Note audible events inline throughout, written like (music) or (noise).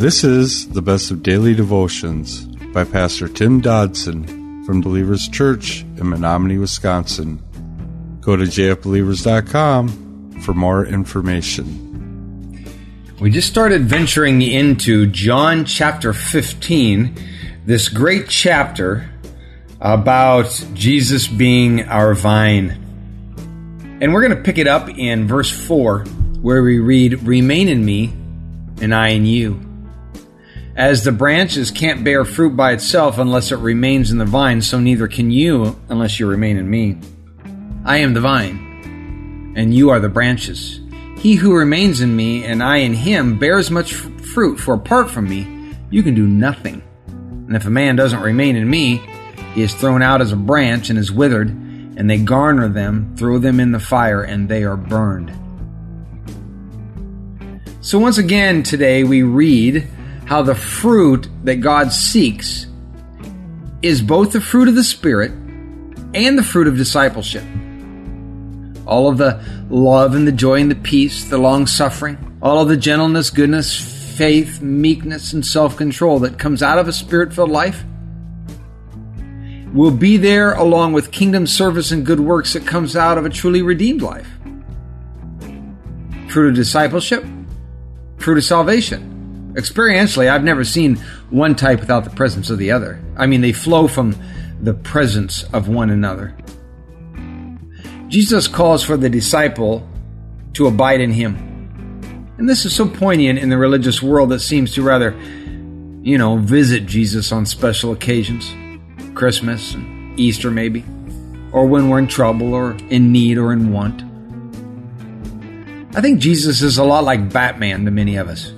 This is the best of daily devotions by Pastor Tim Dodson from Believers Church in Menominee, Wisconsin. Go to jfbelievers.com for more information. We just started venturing into John chapter 15, this great chapter about Jesus being our vine. And we're going to pick it up in verse 4, where we read, Remain in me, and I in you. As the branches can't bear fruit by itself unless it remains in the vine, so neither can you unless you remain in me. I am the vine, and you are the branches. He who remains in me and I in him bears much fruit, for apart from me, you can do nothing. And if a man doesn't remain in me, he is thrown out as a branch and is withered, and they garner them, throw them in the fire, and they are burned. So once again today we read how the fruit that God seeks is both the fruit of the Spirit and the fruit of discipleship. All of the love and the joy and the peace, the long suffering, all of the gentleness, goodness, faith, meekness, and self control that comes out of a spirit filled life will be there along with kingdom service and good works that comes out of a truly redeemed life. Fruit of discipleship, fruit of salvation. Experientially, I've never seen one type without the presence of the other. I mean, they flow from the presence of one another. Jesus calls for the disciple to abide in him. And this is so poignant in the religious world that seems to rather, you know, visit Jesus on special occasions Christmas and Easter, maybe, or when we're in trouble or in need or in want. I think Jesus is a lot like Batman to many of us.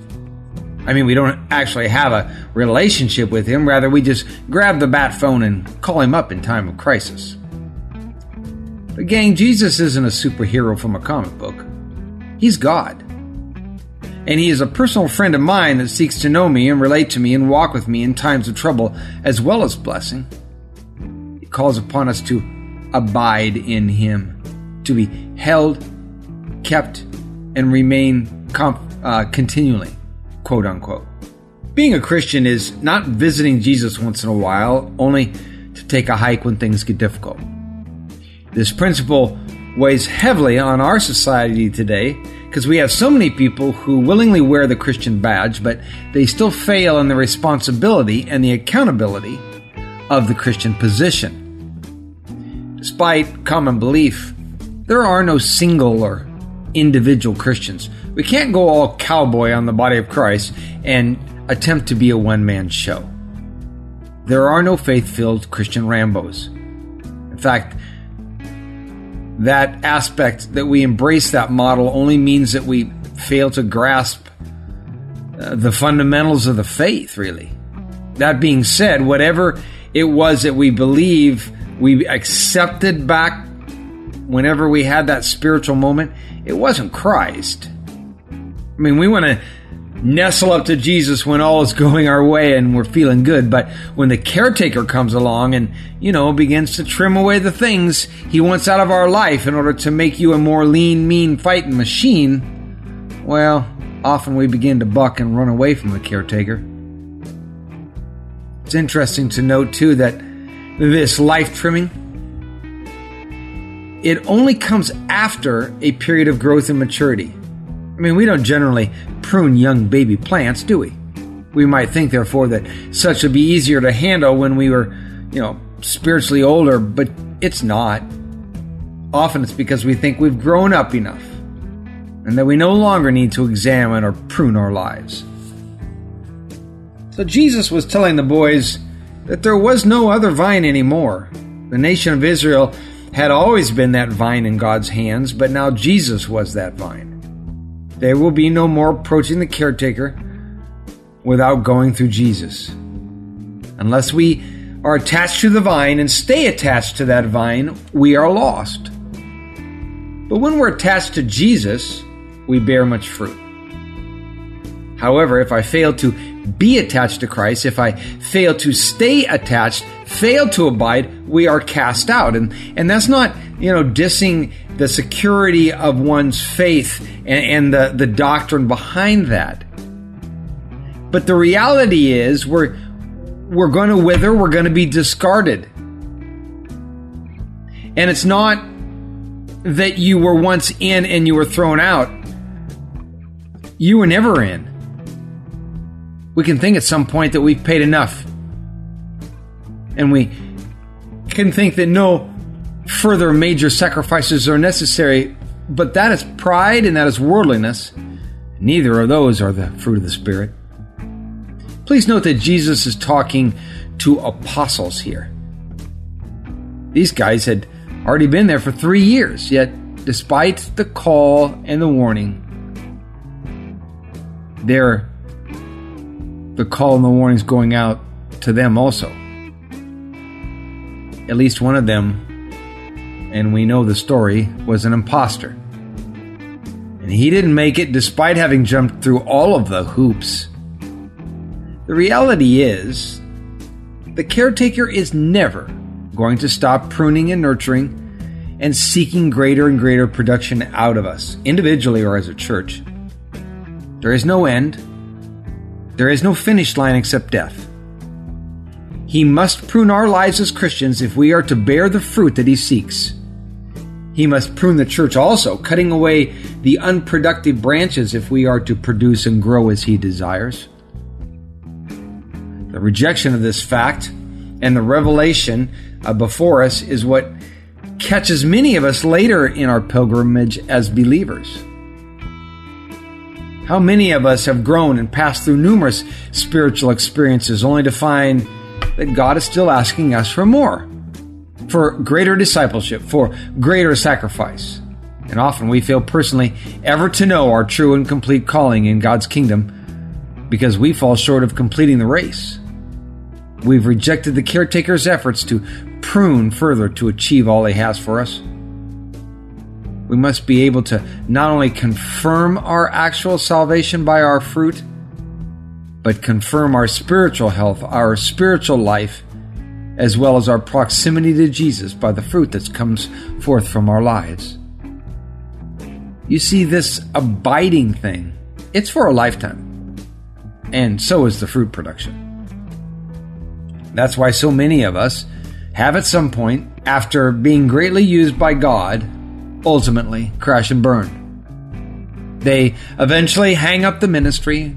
I mean, we don't actually have a relationship with him. Rather, we just grab the bat phone and call him up in time of crisis. But, gang, Jesus isn't a superhero from a comic book. He's God. And he is a personal friend of mine that seeks to know me and relate to me and walk with me in times of trouble as well as blessing. He calls upon us to abide in him, to be held, kept, and remain comp- uh, continually quote unquote. Being a Christian is not visiting Jesus once in a while, only to take a hike when things get difficult. This principle weighs heavily on our society today because we have so many people who willingly wear the Christian badge, but they still fail in the responsibility and the accountability of the Christian position. Despite common belief, there are no single or individual Christians. We can't go all cowboy on the body of Christ and attempt to be a one man show. There are no faith filled Christian Rambos. In fact, that aspect that we embrace that model only means that we fail to grasp uh, the fundamentals of the faith, really. That being said, whatever it was that we believe we accepted back whenever we had that spiritual moment, it wasn't Christ. I mean, we want to nestle up to Jesus when all is (laughs) going our way and we're feeling good. But when the caretaker comes along and, you know, begins to trim away the things he wants out of our life in order to make you a more lean, mean fighting machine, well, often we begin to buck and run away from the caretaker. It's interesting to note, too, that this life trimming, it only comes after a period of growth and maturity. I mean, we don't generally prune young baby plants, do we? We might think, therefore, that such would be easier to handle when we were, you know, spiritually older, but it's not. Often it's because we think we've grown up enough and that we no longer need to examine or prune our lives. So Jesus was telling the boys that there was no other vine anymore. The nation of Israel had always been that vine in God's hands, but now Jesus was that vine. There will be no more approaching the caretaker without going through Jesus. Unless we are attached to the vine and stay attached to that vine, we are lost. But when we're attached to Jesus, we bear much fruit. However, if I fail to be attached to Christ, if I fail to stay attached, fail to abide, we are cast out. And, and that's not, you know, dissing the security of one's faith and, and the, the doctrine behind that. But the reality is we're we're going to wither, we're going to be discarded. And it's not that you were once in and you were thrown out. You were never in. We can think at some point that we've paid enough. And we can think that no further major sacrifices are necessary, but that is pride and that is worldliness. Neither of those are the fruit of the Spirit. Please note that Jesus is talking to apostles here. These guys had already been there for three years, yet, despite the call and the warning, they're the call and the warnings going out to them also. At least one of them, and we know the story, was an impostor. And he didn't make it despite having jumped through all of the hoops. The reality is, the caretaker is never going to stop pruning and nurturing and seeking greater and greater production out of us, individually or as a church. There is no end. There is no finish line except death. He must prune our lives as Christians if we are to bear the fruit that he seeks. He must prune the church also, cutting away the unproductive branches if we are to produce and grow as he desires. The rejection of this fact and the revelation uh, before us is what catches many of us later in our pilgrimage as believers. How many of us have grown and passed through numerous spiritual experiences only to find that God is still asking us for more, for greater discipleship, for greater sacrifice? And often we fail personally ever to know our true and complete calling in God's kingdom because we fall short of completing the race. We've rejected the caretaker's efforts to prune further to achieve all he has for us. We must be able to not only confirm our actual salvation by our fruit, but confirm our spiritual health, our spiritual life, as well as our proximity to Jesus by the fruit that comes forth from our lives. You see, this abiding thing, it's for a lifetime. And so is the fruit production. That's why so many of us have at some point, after being greatly used by God, ultimately crash and burn. They eventually hang up the ministry,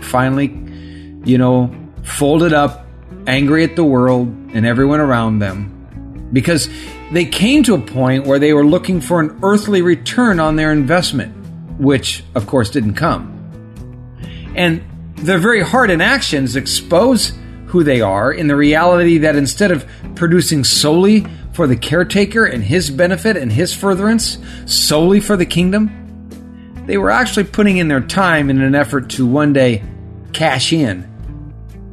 finally, you know, fold it up, angry at the world and everyone around them, because they came to a point where they were looking for an earthly return on their investment, which, of course, didn't come. And their very heart and actions expose who they are in the reality that instead of producing solely for the caretaker and his benefit and his furtherance solely for the kingdom, they were actually putting in their time in an effort to one day cash in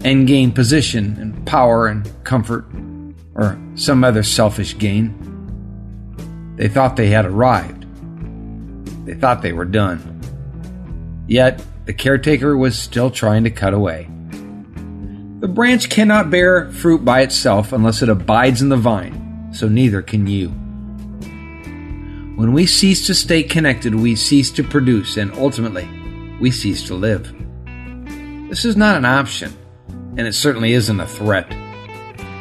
and gain position and power and comfort or some other selfish gain. They thought they had arrived. They thought they were done. Yet, the caretaker was still trying to cut away. The branch cannot bear fruit by itself unless it abides in the vine so neither can you. When we cease to stay connected, we cease to produce, and ultimately, we cease to live. This is not an option, and it certainly isn't a threat.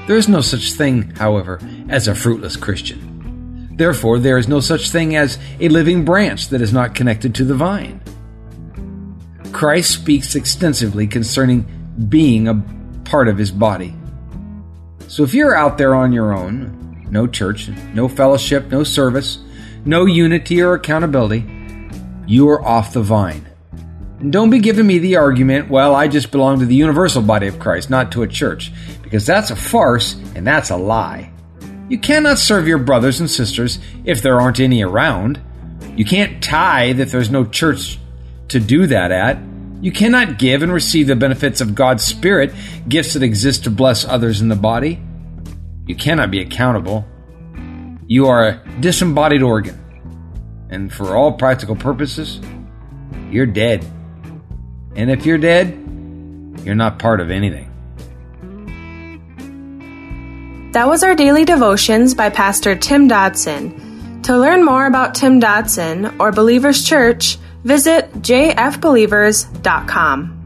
There is no such thing, however, as a fruitless Christian. Therefore, there is no such thing as a living branch that is not connected to the vine. Christ speaks extensively concerning being a part of his body. So if you're out there on your own, no church, no fellowship, no service, no unity or accountability, you are off the vine. And don't be giving me the argument, well, I just belong to the universal body of Christ, not to a church, because that's a farce and that's a lie. You cannot serve your brothers and sisters if there aren't any around. You can't tithe if there's no church to do that at. You cannot give and receive the benefits of God's Spirit, gifts that exist to bless others in the body. You cannot be accountable. You are a disembodied organ. And for all practical purposes, you're dead. And if you're dead, you're not part of anything. That was our daily devotions by Pastor Tim Dodson. To learn more about Tim Dodson or Believers Church, visit jfbelievers.com.